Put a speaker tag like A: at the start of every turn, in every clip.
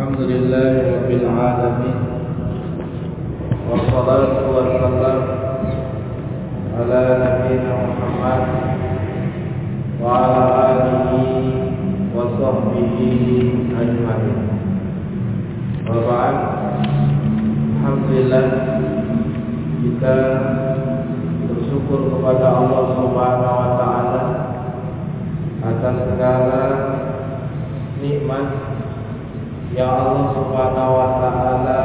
A: الحمد لله رب العالمين والصلاة والسلام على نبينا محمد وعلى آله وصحبه أجمعين. وبعد Alhamdulillah kita bersyukur kepada Allah Subhanahu wa taala atas segala yang Allah Subhanahu wa taala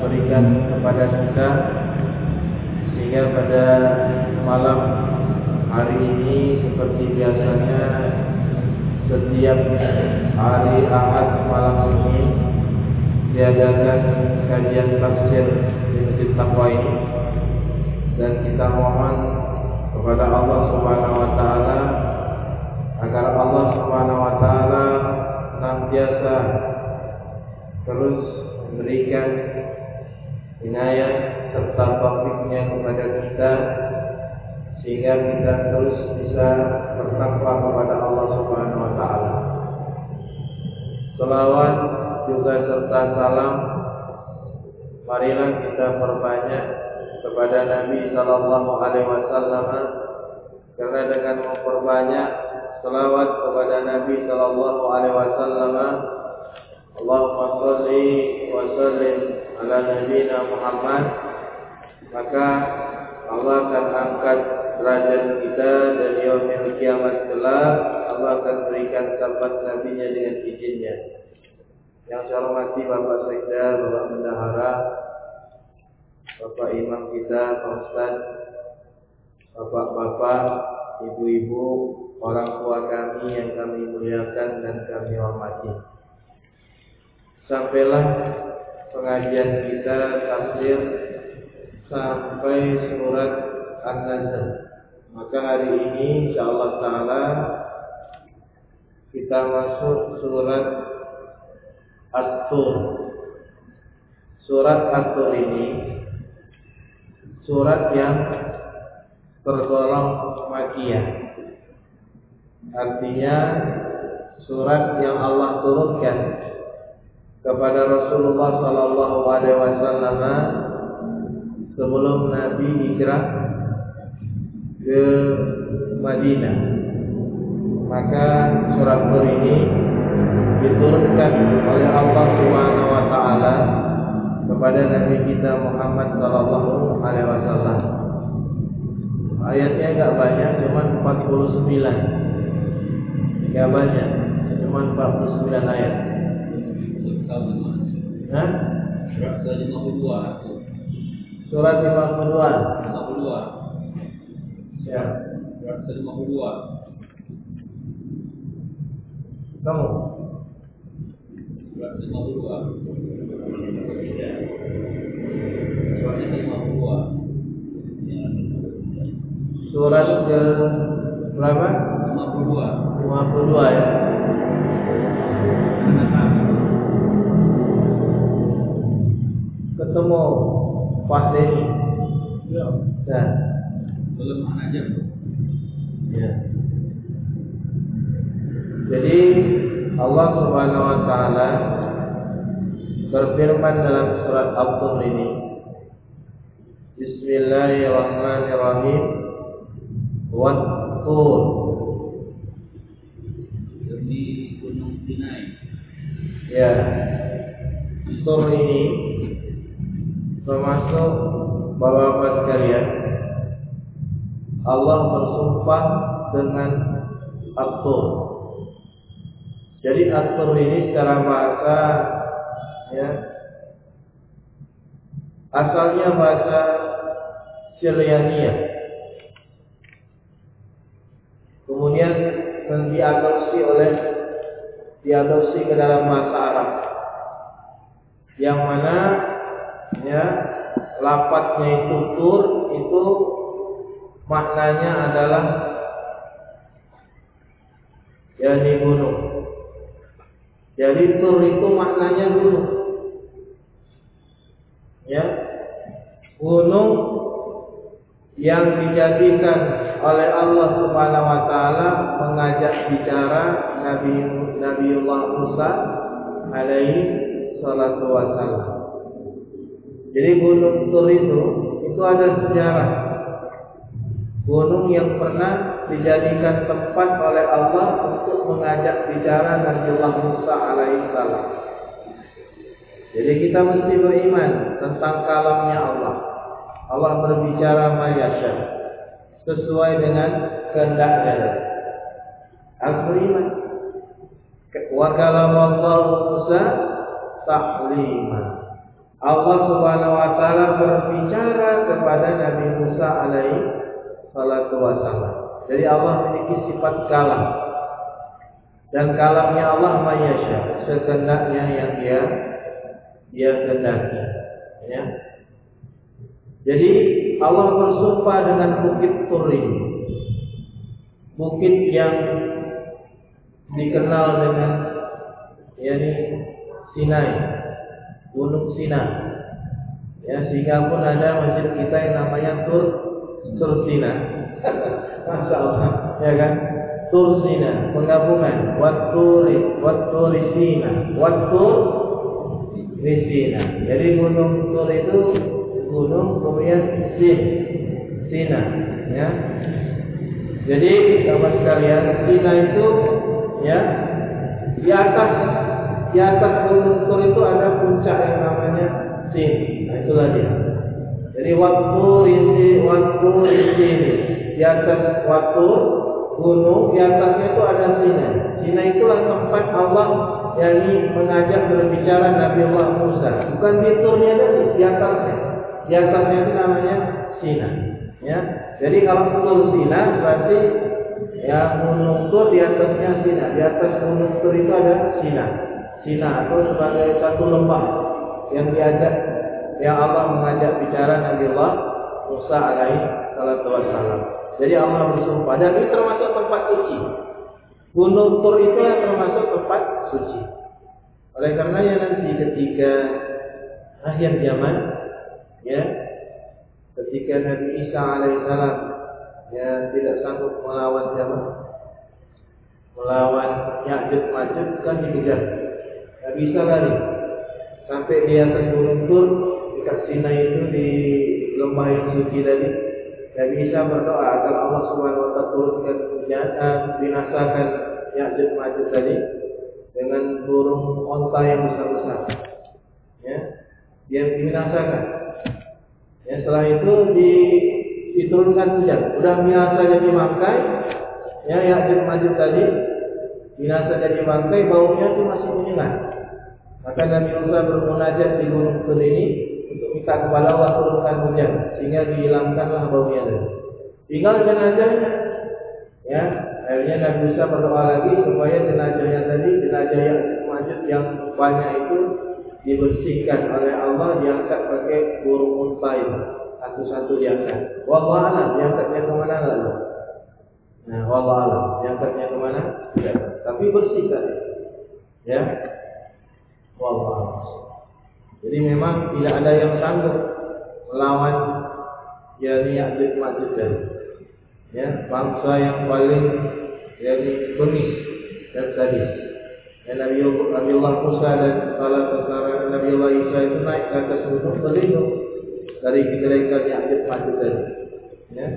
A: berikan kepada kita sehingga pada malam hari ini seperti biasanya setiap hari Ahad malam ini diadakan kajian tafsir di Masjid Taqwa ini. Dan kita mohon kepada Allah Subhanahu wa taala agar Allah Subhanahu wa taala senantiasa terus memberikan inayah serta taufiknya kepada kita sehingga kita terus bisa bertakwa kepada Allah Subhanahu wa taala. Selawat juga serta salam marilah kita perbanyak kepada Nabi sallallahu alaihi wasallam karena dengan memperbanyak selawat kepada Nabi sallallahu alaihi wasallam Allahumma shalli wa sallim ala nabiyina Muhammad. Maka Allah akan angkat derajat kita dan yaumil kiamat kelak. Allah akan berikan syafaat nabinya dengan izinnya. Yang saya hormati Bapak Sekda, Bapak Bendahara, Bapak Imam kita, Pak Ustaz, Bapak-bapak, ibu-ibu, orang tua kami yang kami muliakan dan kami hormati. Sampailah pengajian kita tafsir sampai surat An-Najm. Maka hari ini insyaallah taala kita masuk surat At-Tur. Surat At-Tur ini surat yang tergolong makiyah. Artinya surat yang Allah turunkan kepada Rasulullah sallallahu alaihi wasallam sebelum Nabi hijrah ke Madinah. Maka surat Tur ini diturunkan oleh Allah Subhanahu wa taala kepada Nabi kita Muhammad sallallahu alaihi wasallam. Ayatnya enggak banyak, cuma 49. Enggak banyak, cuma 49 ayat. Hah?
B: Surat ke-52
A: Surat 52.
B: 52
A: Ya.
B: Surat ke-52
A: Kamu
B: Surat ke-52 Surat ke-52
A: surat ke berapa?
B: 52
A: 52 ya. Ketemu Pak Denny.
B: Ya
A: Ya.
B: Belum aja
A: Ya. Jadi Allah Subhanahu wa taala berfirman dalam surat At-Tur ini Bismillahirrahmanirrahim Wat-Tur
B: Demi Gunung Sinai
A: Ya Tur ini Termasuk Bapak-bapak sekalian Allah bersumpah dengan At-Tur. Jadi At-Tur ini secara bahasa ya asalnya bahasa Syriania. Kemudian diadopsi oleh diadopsi ke dalam bahasa Arab. Yang mana ya lapatnya itu tur itu maknanya adalah yakni gunung jadi tur itu maknanya gunung ya gunung yang dijadikan oleh Allah Subhanahu wa taala mengajak bicara Nabi Nabiullah Musa alaihi salatu wassalam. Jadi gunung Tur itu itu ada sejarah. Gunung yang pernah dijadikan tempat oleh Allah untuk mengajak bicara Nabiullah Musa alaihissalam. Jadi kita mesti beriman tentang kalamnya Allah. Allah berbicara mayasya sesuai dengan kehendaknya. Aku beriman. Wa Allah Musa taklima. Allah Subhanahu wa taala berbicara kepada Nabi Musa alaihi salatu wasallam. Jadi Allah memiliki sifat kalam. Dan kalamnya Allah mayasya, sekehendaknya yang dia dia kehendaki. Ya. Jadi Allah bersumpah dengan bukit Turin. Bukit yang dikenal dengan yakni Sinai, Gunung Sinai. Ya, sehingga pun ada masjid kita yang namanya Tur Tur Sinai. Masya Allah, ya kan? Tur Sinai, penggabungan Watturi, Watturi Sinai, Wattur Risina. Jadi gunung Tur itu gunung kemudian Sin, Sina, ya. Jadi sahabat sekalian, Sina itu ya di atas di atas gunung Tur itu ada puncak yang namanya Sin. Nah itulah dia. Jadi waktu risi waktu risi di atas waktu gunung di atasnya itu ada Sina. Sina itulah tempat Allah yang mengajak berbicara Nabi Allah Musa. Bukan di turnya tadi, di atasnya. Di atasnya itu namanya Sina. Ya. Jadi kalau tur Sina berarti Ya gunung tur di atasnya Sina. Di atas gunung tur itu ada Sina. Sina atau sebagai satu lembah yang diajak yang Allah mengajak bicara Nabi Allah Musa alaihi salatu wassalam. Jadi Allah bersumpah dan ini termasuk tempat suci. Gunung Tur itu yang termasuk tempat suci. Oleh karenanya nanti ketika akhir zaman ya ketika Nabi Isa alaihissalam ya tidak sanggup melawan zaman melawan Ya'juj Ma'juj kan dikejar bisa lari sampai di atas gunung Tur dekat Sinai itu di lembah yang suci tadi Nabi Isa berdoa agar Allah Subhanahu wa taala turunkan hujan binasakan Ya'juj Ma'juj tadi dengan burung onta yang besar-besar ya yang dibinasakan ya setelah itu di diturunkan hujan. Udah biasa jadi bangkai, ya Ya'juj Ma'juj tadi binasa jadi bangkai, baunya itu masih menyengat. Maka Nabi Musa bermunajat di gunung Tur ini untuk minta kepada Allah turunkan hujan sehingga dihilangkanlah baunya tadi. Tinggal jenazahnya. Ya, akhirnya Nabi Musa berdoa lagi supaya jenazahnya tadi, jenazah yang Ma'juj yang banyak itu dibersihkan oleh Allah diangkat pakai burung unta itu satu-satu diangkat. Wallah alam, diangkatnya ke mana lalu? Nah, wallah alam, diangkatnya ke mana? Tidak. Tapi bersih tadi. Ya. Jadi memang tidak ada yang sanggup melawan ya Ya'juj Ma'juj tadi. Ya, bangsa yang paling jadi bengis dan sadis. Dan Nabi Allah Musa dan salah seorang Nabi Allah Isa itu naik ke atas gunung berlindung dari kejelekan yang ada pada tadi. Ya.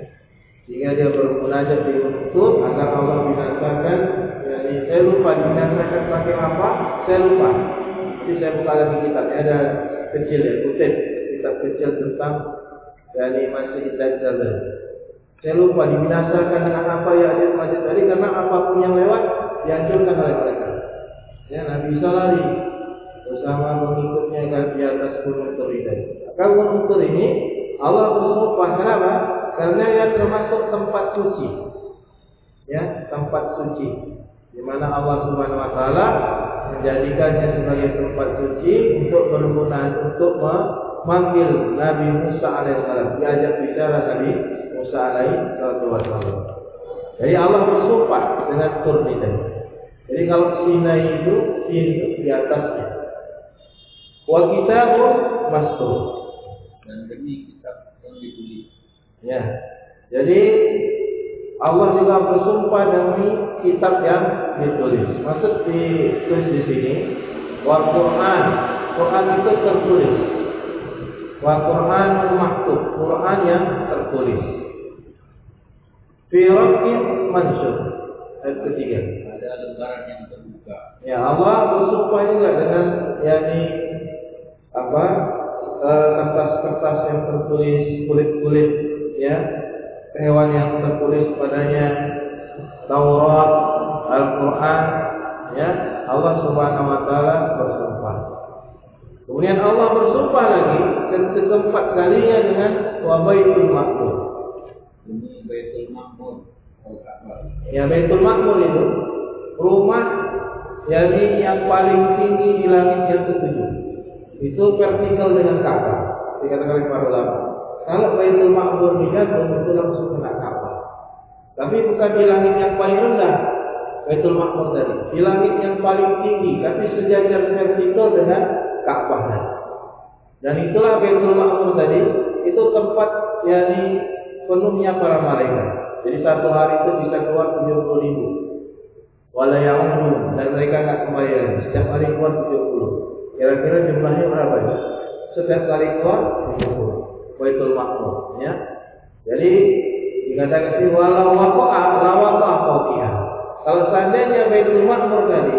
A: Sehingga dia bermunajat di untuk agar Allah binasakan. Yani saya lupa dibinasakan pakai apa? Saya lupa. Jadi saya buka lagi kitabnya ada kecil ya, kutip kitab kecil tentang yani masih Dajjal. Saya lupa dibinasakan dengan apa yang ada masjid tadi karena apa pun yang lewat dihancurkan oleh mereka. Ya, Nabi bisa lari bersama pengikutnya di atas gunung Tur. Maka gunung Tur ini Allah bersumpah kenapa? Karena ia termasuk tempat suci. Ya, tempat suci. Di mana Allah Subhanahu wa taala menjadikannya sebagai tempat suci untuk berguna untuk memanggil Nabi Musa alaihissalam. Diajak bicara Nabi Musa alaihissalam. Jadi Allah bersumpah dengan Tur ini. Jadi kalau Sinai itu, Sin itu di atasnya. Wa kitabun mastur.
B: Dan demi kitab yang ditulis.
A: Ya. Jadi Allah juga bersumpah demi kitab yang ditulis. Maksud ditulis di sini wa Quran Quran itu tertulis. Wa Quran maktub, Quran yang tertulis. Fi raqqin mansur. Ayat ketiga.
B: Ada lembaran yang terbuka.
A: Ya Allah bersumpah juga dengan yakni apa eh, kertas-kertas yang tertulis kulit-kulit ya hewan yang tertulis padanya Taurat, Al-Quran, ya Allah Subhanahu Wa Taala bersumpah. Kemudian Allah bersumpah lagi ke keempat kalinya dengan Wabaitul Makmur.
B: Ini Baitul Makmur.
A: Ya Baitul Makmur itu rumah yakni yang paling tinggi di langit yang ketujuh. Itu vertikal dengan Ka'bah. Dikatakan oleh para ulama. Kalau Baitul Makmur dijatuh itu langsung kena Ka'bah. Tapi bukan di langit yang paling rendah. Baitul Makmur tadi. Di langit yang paling tinggi, tapi sejajar vertikal dengan Ka'bah. Dan itulah Baitul Makmur tadi, itu tempat yakni penuhnya para malaikat. Jadi satu hari itu bisa keluar 70 ribu. Walayamun dan mereka akan kembali lagi. Setiap hari keluar 70. Kira-kira jumlahnya berapa ya? Setiap kali keluar 70. Baitul Makmur, ya. Jadi dikatakan sih walau waqa'a la waqa'a fawqiha. Kalau seandainya Baitul Makmur tadi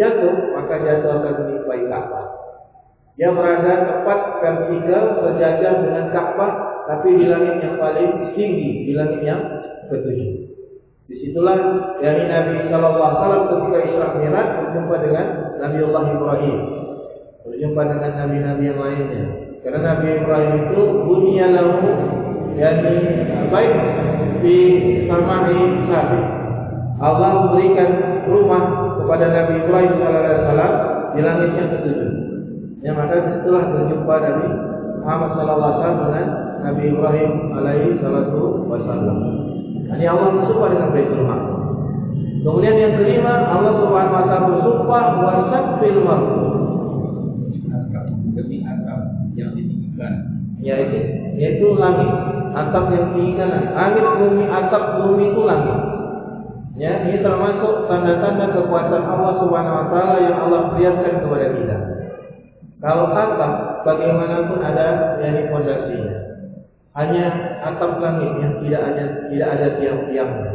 A: jatuh, maka jatuh akan menimpai Ka'bah. Dia berada tepat vertikal sejajar dengan Ka'bah, tapi di langit yang paling tinggi, di langit yang ketujuh. Di situlah dari Nabi Shallallahu Alaihi Wasallam ketika Isra Mi'raj berjumpa dengan Nabiullah Ibrahim, berjumpa dengan nabi-nabi yang lainnya. Karena Nabi Ibrahim itu bunyinya lahu yakni baik di samai sabi. Allah memberikan rumah kepada Nabi Ibrahim Sallallahu Alaihi Wasallam di langit yang ketujuh. Ya maka di situlah berjumpa Nabi Muhammad Sallallahu Alaihi Wasallam dengan Nabi Ibrahim Alaihi Wasallam. Ini Allah bersumpah dengan Baitul Makmur. Kemudian yang kelima Allah Subhanahu Wa Taala bersumpah wasafil makmur.
B: Atap demi atap yang ditinggikan.
A: Yaitu yaitu langit. Atap yang tinggikan langit bumi atap bumi itu langit. Ya, ini termasuk tanda-tanda kekuasaan Allah Subhanahu Wa Taala yang Allah perlihatkan kepada kita. Kalau atap bagaimanapun ada yang fondasinya. Hanya atap langit yang tidak ada tidak ada tiang-tiangnya.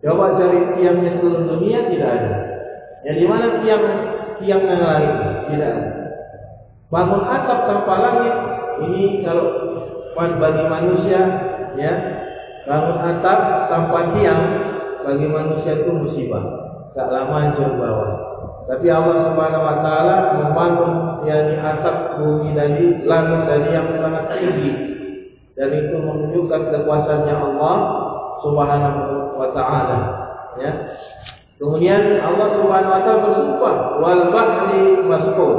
A: Coba cari tiangnya seluruh dunia tidak ada. Ya di mana tiang tiang yang lain tidak ada. Bangun atap tanpa langit ini kalau bagi manusia ya bangun atap tanpa tiang bagi manusia itu musibah. Tak lama hancur bawah. Tapi Allah Subhanahu wa taala membangun yakni atap bumi dari langit dari yang sangat tinggi dan itu menunjukkan kekuasaannya Allah Subhanahu wa taala ya kemudian Allah Subhanahu wa taala bersumpah wal bahri masqur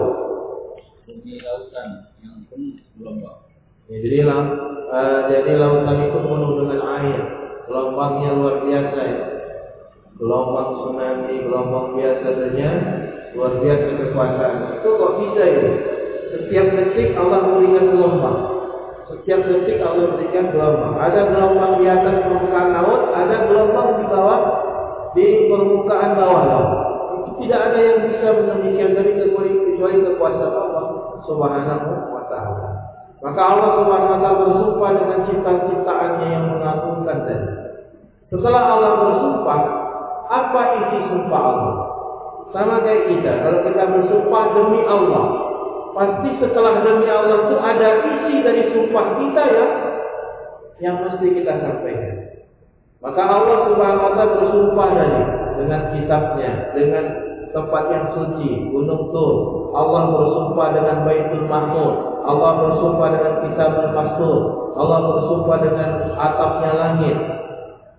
B: Demi lautan yang penuh.
A: Ya, jadi uh, jadi lautan itu penuh dengan air. Gelombangnya luar biasa ya gelombang tsunami gelombang biasa saja luar biasa kekuasaan. Itu kok bisa ya? Setiap detik Allah memberikan gelombang. Setiap detik Allah berikan gelombang. Ada gelombang di atas permukaan laut, ada gelombang di bawah di permukaan bawah laut. Tidak ada yang bisa menemikian dari kecuali kekuasaan Allah. Subhanahu wa taala. Maka Allah Subhanahu wa taala bersumpah dengan ciptaan-ciptaannya yang mengagumkan tadi. Setelah Allah bersumpah, apa isi sumpah Allah? Sama kayak kita, kalau kita bersumpah demi Allah, Pasti setelah demi Allah itu ada isi dari sumpah kita ya yang mesti kita sampaikan. Maka Allah Subhanahu wa taala bersumpah tadi dengan kitabnya, dengan tempat yang suci, Gunung Tur. Allah bersumpah dengan Baitul Mahmud. Allah bersumpah dengan Kitabul Mastur. Allah bersumpah dengan atapnya langit.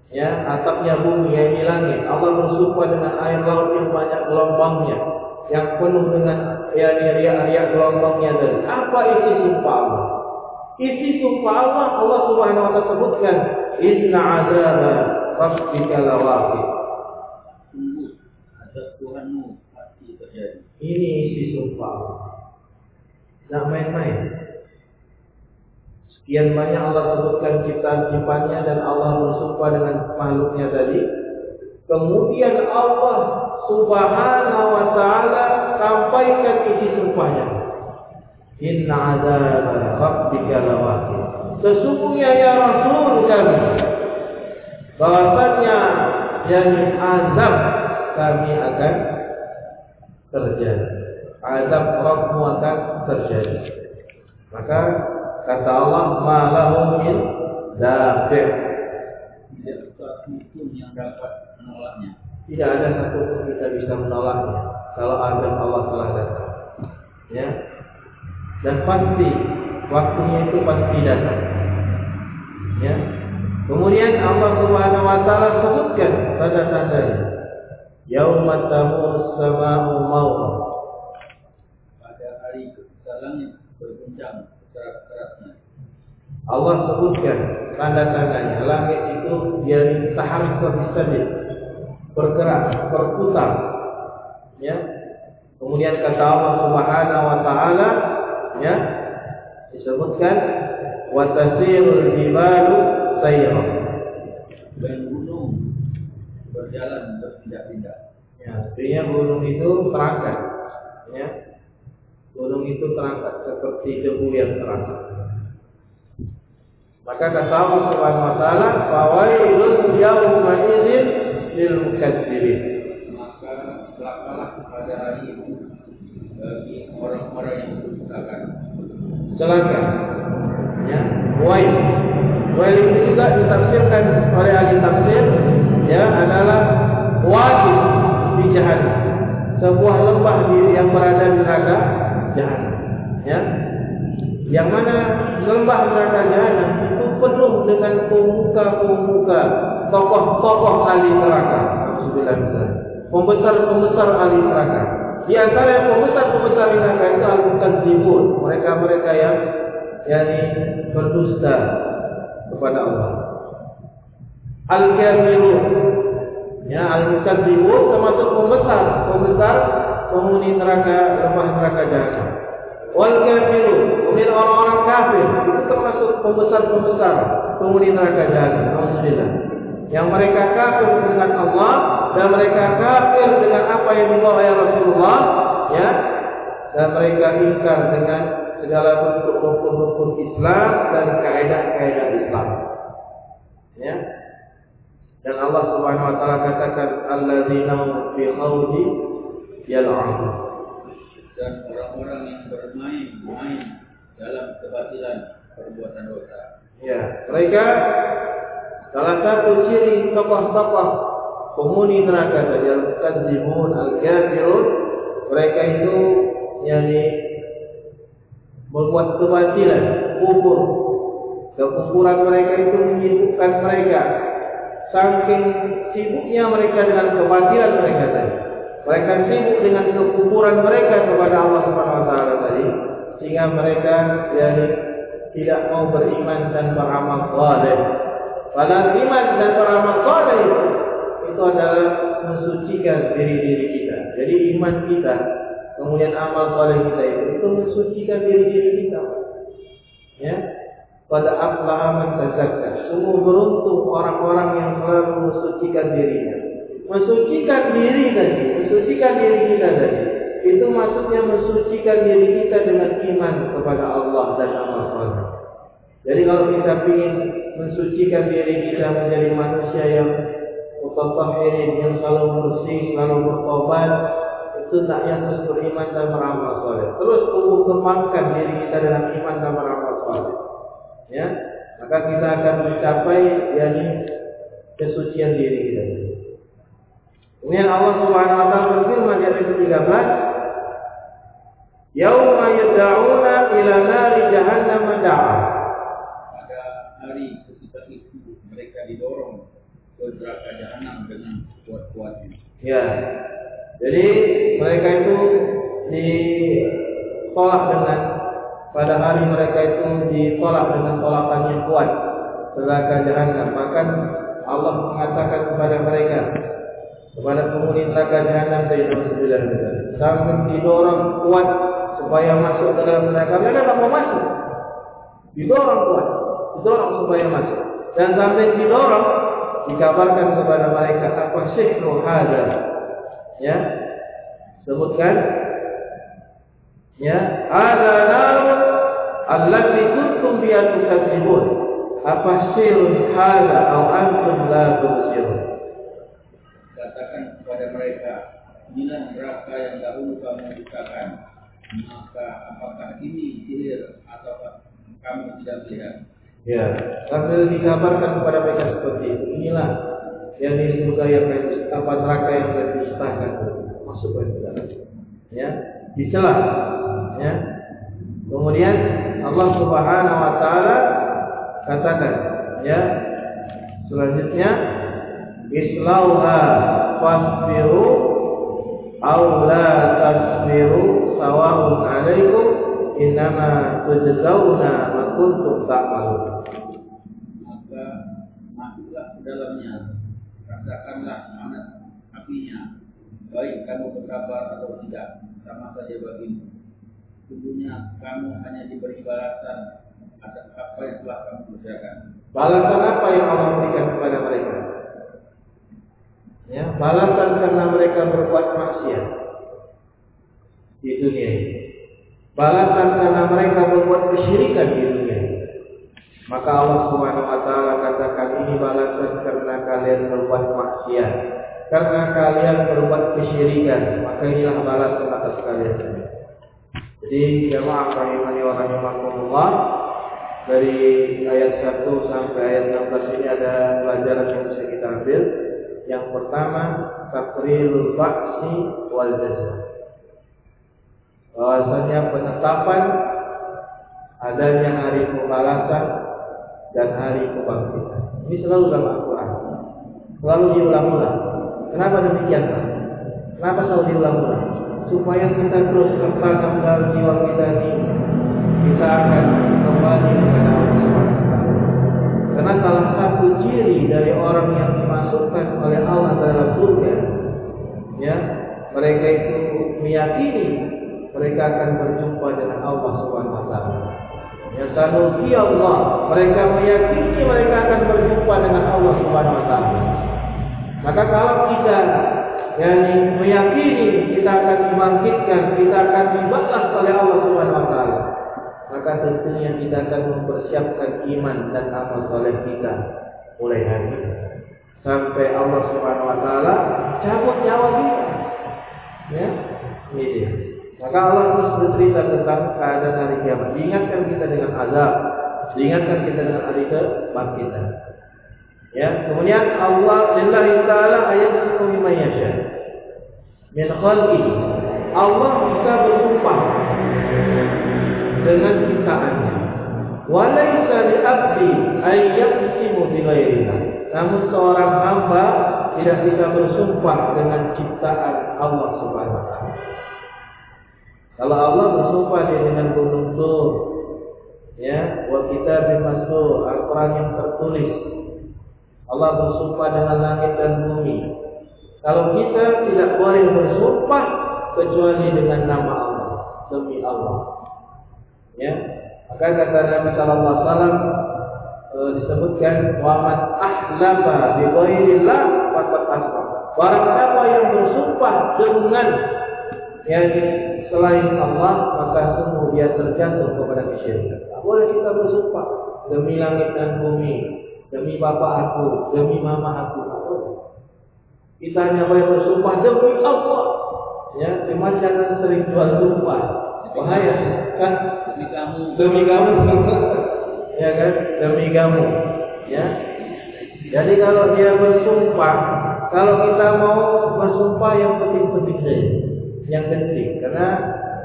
A: Ya, atapnya bumi di langit. Allah bersumpah dengan air laut yang banyak gelombangnya, yang penuh dengan riak-riak gelombangnya tadi. Apa isi sumpah Allah? Isi sumpah Allah Allah Subhanahu wa taala sebutkan inna azaba rabbika lawaqi.
B: Sungguh azab Tuhanmu pasti terjadi.
A: Ini isi sumpah Allah. Tidak main-main. Sekian banyak Allah sebutkan ciptaan-ciptaannya dan Allah bersumpah dengan makhluknya tadi. Kemudian Allah Subhanahu wa taala sampaikan isi sumpahnya. Inna azab rabbika lawaqi. Sesungguhnya ya Rasul kami bahwasanya yang azab kami akan terjadi. Azab Rabbmu akan terjadi. Maka kata Allah, "Malahu min dafi'."
B: Tidak sesuatu pun yang dapat menolaknya.
A: Tidak ada satu pun kita bisa menolaknya kalau azab Allah telah datang. Ya. Dan pasti waktunya itu pasti datang. Ya. Kemudian Allah Subhanahu wa taala sebutkan pada tandanya. Yauma tamur sama'u mawta.
B: Pada hari ketika langit berguncang keras-kerasnya.
A: Allah sebutkan tanda-tandanya langit itu dari taharik ke bergerak, berputar. Ya. Kemudian kata Allah Subhanahu wa taala ya disebutkan wa tasirul jibalu sayra.
B: Dan gunung berjalan berpindah-pindah.
A: Ya, artinya gunung itu terangkat. Ya. Gunung itu terangkat seperti debu yang terangkat. Maka kata Allah Subhanahu wa taala, "Fawailun yawma idzin lil mukatsirin."
B: Maka celakalah pada hari itu bagi orang-orang yang berdustakan.
A: Celaka. Ya, wail. Wail itu juga ditafsirkan oleh ahli tafsir ya adalah wajib di jahanam. Sebuah lembah yang berada di neraka jahanam. Ya. Yang mana lembah neraka jahanam itu penuh dengan pemuka-pemuka tokoh-tokoh ahli neraka. Pembesar-pembesar ahli neraka. Di antara yang pembesar-pembesar neraka itu al-mukadzibun. Mereka-mereka yang yakni berdusta kepada Allah. Al-kafirun ya al-mukadzibun termasuk pembesar, pembesar penghuni neraka lembah neraka jahanam. Wal kafirun, kemudian orang-orang kafir itu termasuk pembesar-pembesar penghuni neraka jahanam. Alhamdulillah. Yang mereka kafir dengan Allah dan mereka kafir dengan apa yang dibawa oleh Rasulullah, ya, dan mereka ingkar dengan segala bentuk rukun-rukun Islam dan kaidah-kaidah Islam. Ya. Dan Allah Subhanahu wa taala katakan alladzina fi khawdi yal'abun.
B: Dan orang-orang yang bermain-main dalam kebatilan perbuatan dosa.
A: Ya, mereka salah satu ciri tokoh-tokoh penghuni neraka tadi al-kadzibun al-kafirun mereka itu yakni membuat kebatilan, kufur. Kekufuran mereka itu menyibukkan mereka. Saking sibuknya mereka dengan kebatilan mereka tadi. Mereka sibuk dengan kekufuran mereka kepada Allah Subhanahu wa taala tadi sehingga mereka yani tidak mau beriman dan beramal saleh. Padahal iman dan beramal saleh itu, adalah mensucikan diri-diri kita. Jadi iman kita kemudian amal soleh kita itu itu mensucikan diri diri kita. Ya, pada aflaha man. Sungguh beruntung orang-orang yang selalu mensucikan dirinya. Mensucikan diri tadi, mensucikan diri kita tadi. Itu maksudnya mensucikan diri kita dengan iman kepada Allah dan amal soleh. Jadi kalau kita ingin mensucikan diri kita menjadi manusia yang mutatahirin, yang selalu bersih, selalu bertobat, hendaknya terus beriman dan beramal soleh. Terus tumbuh kembangkan diri kita dengan iman dan beramal soleh. Ya, maka kita akan mencapai yakni kesucian diri kita. Kemudian Allah Subhanahu wa taala berfirman di ayat 13, "Yauma yad'una ila nari jahannam da'a."
B: Pada hari ketika itu mereka didorong ke neraka jahanam dengan kuat-kuatnya.
A: Ya. Jadi mereka itu ditolak dengan pada hari mereka itu ditolak dengan tolakan yang kuat. Neraka jahanam. Bahkan Allah mengatakan kepada mereka kepada penghuni neraka jahanam dari Rasulullah sampai didorong kuat supaya masuk ke dalam neraka. Mereka tidak mau masuk. Didorong kuat. Didorong supaya masuk. Dan sampai didorong dikabarkan kepada mereka apa sihru hadza? Ya. Sebutkan. Ya, ada narun allati kuntum biha tukadzibun. Apa sirun hada aw antum la?
B: Katakan kepada mereka, inilah neraka yang dahulu kamu dustakan. Maka apakah ini sihir atau kamu tidak melihat?
A: Ya, sambil dikabarkan kepada mereka seperti itu. Inilah yang disebut yang apa neraka yang didustakan masuk ke dalam. Ya, dicela. Ya. Kemudian Allah Subhanahu wa taala katakan, ya. Selanjutnya islauha fasbiru aw la tasbiru sawa'un 'alaikum innama tujzauna ma kuntum ta'malun.
B: Maka masuklah ke dalamnya, rasakanlah panas apinya, baik kamu bersabar atau tidak, sama saja bagimu. Sungguhnya kamu hanya diberi balasan atas apa yang telah kamu kerjakan.
A: Balasan apa yang Allah berikan kepada mereka? Ya, balasan karena mereka berbuat maksiat di dunia ini. Balasan karena mereka berbuat kesyirikan di dunia ini. Maka Allah Subhanahu wa taala katakan ini balasan karena kalian berbuat maksiat. Karena kalian berbuat kesyirikan, maka inilah balasan atas kalian. Jadi jemaah rahimani wa rahimakumullah dari ayat 1 sampai ayat 16 ini ada pelajaran yang bisa kita ambil. Yang pertama, takrirul ba'si wal jaza. Bahwasanya penetapan adanya hari pembalasan dan hari kebangkitan. Ini selalu dalam Al-Quran. Selalu diulang-ulang. Kenapa demikian Pak? Kenapa selalu diulang-ulang? Supaya kita terus sertakan dalam jiwa kita ini kita akan kembali kepada Allah SWT. Karena salah satu ciri dari orang yang dimasukkan oleh Allah dalam surga, ya, mereka itu meyakini mereka akan berjumpa dengan Allah Subhanahu taala. Ya sanuki Allah, mereka meyakini mereka akan berjumpa dengan Allah Subhanahu taala. Maka kalau kita yakni meyakini dibangkitkan, kita akan dibalas oleh Allah Subhanahu wa taala, maka tentunya kita akan mempersiapkan iman dan amal soleh kita mulai hari ini sampai Allah Subhanahu wa taala cabut nyawa kita. Ya, ini dia. Maka Allah terus bercerita tentang keadaan hari kiamat. Diingatkan kita dengan azab, diingatkan kita dengan hari kebangkitan. Ya, kemudian Allah lillahi taala ayat. Min khalqi. Allah bisa bersumpah dengan ciptaannya. Walaysa li abdi ay yaqsimu bi Namun seorang hamba tidak bisa bersumpah dengan ciptaan Allah Subhanahu wa taala. Kalau Allah bersumpah dia dengan gunung Tur, ya, wa kitabim masdur, Al-Qur'an yang tertulis. Allah bersumpah dengan langit dan bumi. Kalau kita tidak boleh bersumpah kecuali dengan nama Allah, demi Allah. Ya, maka kata Nabi Sallallahu Alaihi Wasallam e, disebutkan Muhammad ahlaba bi ghairillah faqad asra. Barang siapa yang bersumpah dengan yang selain Allah maka sungguh dia terjatuh kepada kesyirikan. Tak boleh kita bersumpah demi langit dan bumi, demi bapak aku, demi mama aku. Kita hanya boleh bersumpah demi Allah. Ya, cuma jangan sering jual sumpah. Bahaya kan?
B: Demi kamu.
A: Demi kamu. ya kan? Demi kamu. Ya. Jadi kalau dia bersumpah, kalau kita mau bersumpah yang penting-penting saja yang penting karena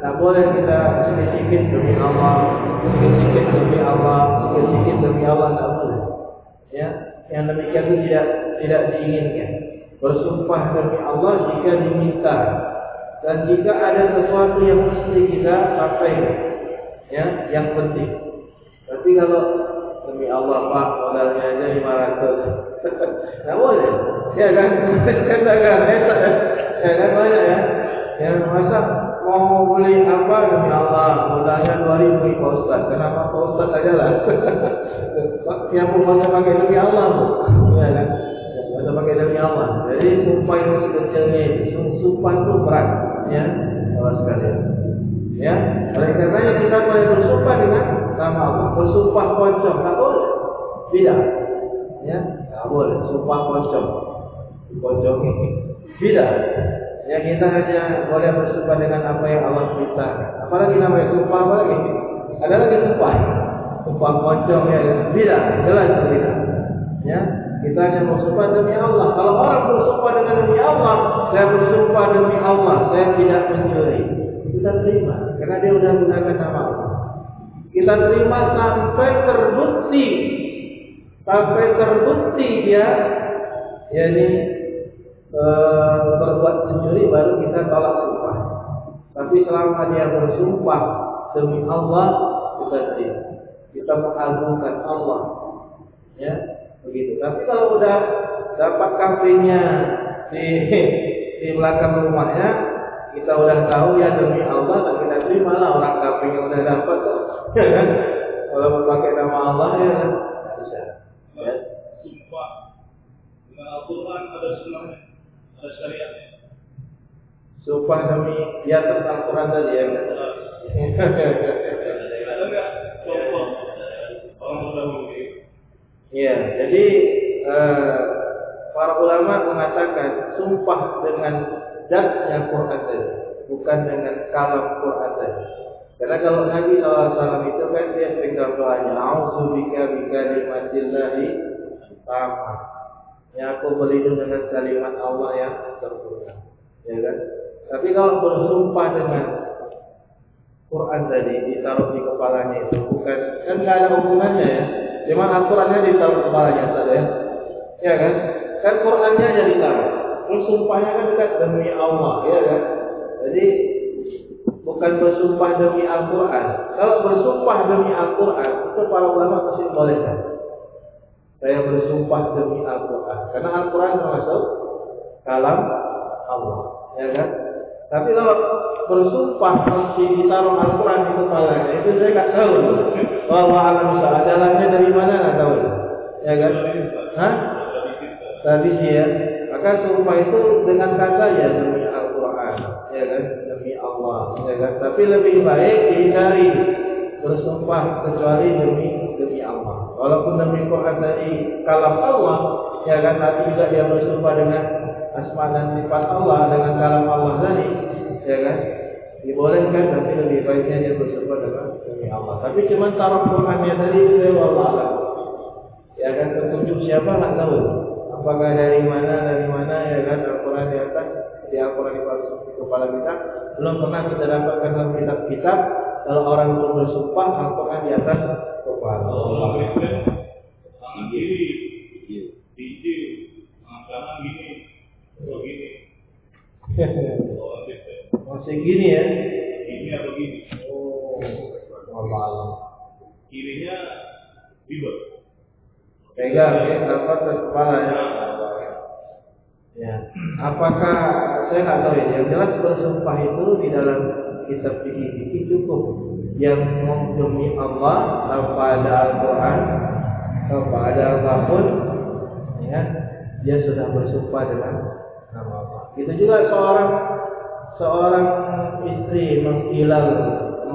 A: tak boleh kita sedikit demi Allah, sedikit demi Allah, sedikit demi Allah tak boleh. Ya, yang demikian itu tidak tidak diinginkan. Bersumpah demi Allah jika diminta dan jika ada sesuatu yang mesti kita sampaikan. Ya, yang penting. Tapi kalau demi Allah Pak modalnya aja 500 tak boleh. Ya kan? Katakan, ya kan banyak ya. Yang masa mau beli apa demi Allah modalnya dua ribu Pak Ustaz. Kenapa Pak Ustaz aja lah? Yang masa pakai demi Allah, bu. ya kan? Masa pakai demi Allah. Jadi sumpah itu sekecilnya itu, sumpah itu berat, ya, kalau sekalian. Ya, Oleh karenanya kita boleh bersumpah dengan nama Allah. Bersumpah pocong, tak boleh. Tidak. Ya, tak boleh. Sumpah pocong. Pocong ini. Tidak. Ya kita hanya boleh bersumpah dengan apa yang Allah perintahkan. Apalagi namanya sumpah apa lagi? Ada lagi sumpah. Sumpah pocong ya. Tidak. Jelas tidak. Ya, kita hanya bersumpah demi Allah. Kalau orang bersumpah dengan demi Allah, saya bersumpah demi Allah, saya tidak mencuri. Kita terima, karena dia sudah menggunakan nama Allah. Kita terima sampai terbukti, sampai terbukti dia, yakni e, berbuat mencuri baru kita tolak sumpah. Tapi selama dia bersumpah demi Allah, kita terima. Kita mengagungkan Allah, ya begitu. Tapi kalau udah dapat kafenya di di belakang rumahnya, kita udah tahu ya demi Allah dan kita terima lah orang kafenya udah dapat, ya kan? Kalau memakai nama Allah ya kan bisa. Ya.
B: Sumpah dengan Al-Quran ada sunnahnya, ada syariatnya.
A: Sumpah demi di atas Al-Quran tadi ya.
B: Ada nggak contoh orang terdahulu
A: Ya, jadi eh, para ulama mengatakan sumpah dengan zatnya Quran tadi, bukan dengan kalam Quran tadi. Karena kalau Nabi SAW itu kan dia sering doanya, A'udzubika bikalimatillahi tamah. Ya aku berlindung dengan kalimat Allah yang sempurna. Ya kan? Tapi kalau bersumpah dengan Quran tadi ditaruh di kepalanya itu bukan kan nggak ada hubungannya ya Cuma Al-Qurannya ditaruh kepalanya saja ya. Ya kan? Kan Qurannya aja ditaruh. Terus sumpahnya kan dekat demi Allah, ya kan? Jadi bukan bersumpah demi Al-Quran. Kalau bersumpah demi Al-Quran, itu para ulama masih boleh kan? Saya bersumpah demi Al-Quran. Karena Al-Quran termasuk kalam Allah, ya kan? Tapi kalau bersumpah masih ditaruh Al-Quran di kepalanya, itu saya nggak tahu. Bahwa alam dalamnya dari mana nggak tahu. Ya kan? Hah? Tradisi ya. Maka sumpah itu dengan kata ya demi Al-Quran, ya kan? Demi Allah, ya kan? Tapi lebih baik dihindari bersumpah kecuali demi demi Allah. Walaupun demi Quran dari kalam Allah, ya kan? Tapi juga dia bersumpah dengan asma dan sifat Allah dengan kalam Allah tadi, ya kan? Dibolehkan tapi lebih baiknya dia bersumpah dengan demi Allah. Tapi cuma taruh Qurannya tadi itu ya Allah. Ya kan petunjuk siapa nggak tahu. Apakah dari mana dari mana ya kan Al-Quran di atas di Al-Quran di kepala kita belum pernah kita dapatkan dalam kitab-kitab kalau orang itu bersumpah Al-Quran di atas kepala.
B: Allah tangan kiri, tangan kanan gini, begini.
A: Masih gini ya?
B: Ini atau gini?
A: Oh, Allah.
B: Kirinya ribet.
A: Pegang ya, dapat ke kepala ya. Ya. Apakah saya nggak tahu ya. Yang jelas bersumpah itu di dalam kitab fikih cukup yang demi Allah tanpa ada Al-Quran tanpa ada apa pun ya dia sudah bersumpah dengan nama Allah. Itu juga seorang seorang istri menghilal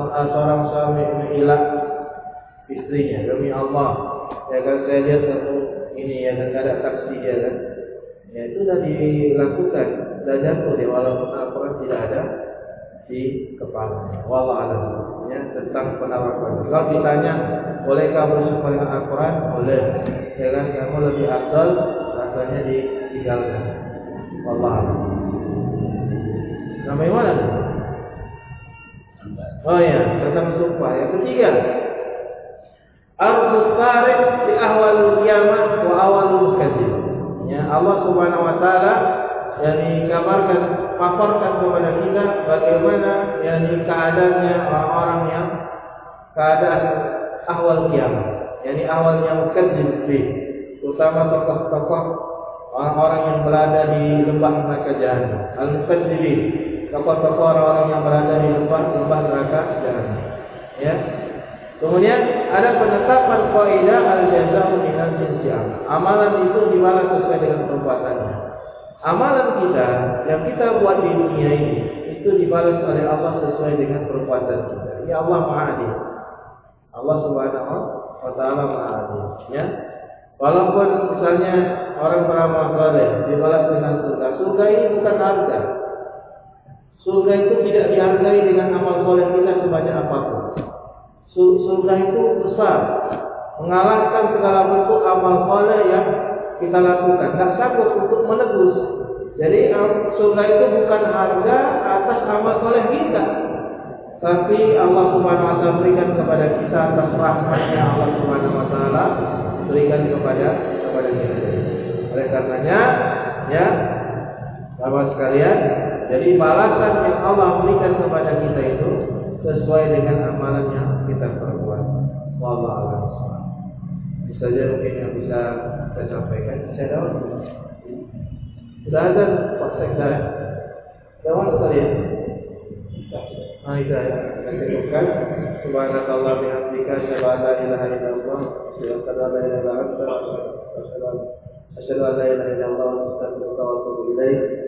A: seorang suami menghilal istrinya demi Allah. Ya kan saya lihat satu ini ya kan ada saksi ya kan. Ya itu sudah dilakukan sudah jatuh dia walaupun Al-Quran tidak ada di kepala wallah alam. Ya tentang penerapan kalau ditanya bolehkah bersumpah dengan Al-Quran? Boleh. Ya kan kamu lebih afdal rasanya ditinggalkan. Wallah alam Sampai mana? Oh ya, tentang sumpah. Yang ketiga, Arzus tarik di ahwal kiamat wa awal kadzib. Ya, Allah Subhanahu wa taala yang dikabarkan paparkan kepada kita bagaimana yang keadaannya orang-orang yang keadaan ahwal kiamat. Yani awal yang kadzib terutama tokoh-tokoh orang-orang yang berada di lembah neraka jahanam. Al-Mukadzirin, tokoh-tokoh orang-orang yang berada di lembah lembah neraka jahanam. Ya, Kemudian ada penetapan kaidah al-jazaa minal jinsi Amalan itu dibalas sesuai dengan perbuatannya. Amalan kita yang kita buat di dunia ini itu dibalas oleh Allah sesuai dengan perbuatan kita. Ya Allah Maha Adil. Allah Subhanahu wa taala Maha Adil, ya. Walaupun misalnya orang beramal soleh dibalas dengan surga, surga ini bukan harga. Surga itu tidak dihargai dengan amal soleh kita sebanyak apa pun. Surga itu besar, mengalahkan segala bentuk amal soleh yang kita lakukan. Tidak sanggup untuk menebus. Jadi surga itu bukan harga atas amal soleh kita, tapi Allah Subhanahu Wa Taala berikan kepada kita atas rahmatnya Allah Subhanahu Wa Taala berikan kepada kepada kita. Oleh karenanya, ya, Bapak sekalian, jadi balasan yang Allah berikan kepada kita itu sesuai dengan amalan yang kita perbuat. Wallahu a'lam. Bisa saja mungkin yang bisa saya sampaikan. Saya tahu. Sudah ada Pak Sekda. Jawab sekalian. Nah, itu ya. Kita cukupkan. Subhanakallah bihamdika asyhadu an la ilaha illallah an la ilaha illa anta asyhadu an la ilaha illallah wa.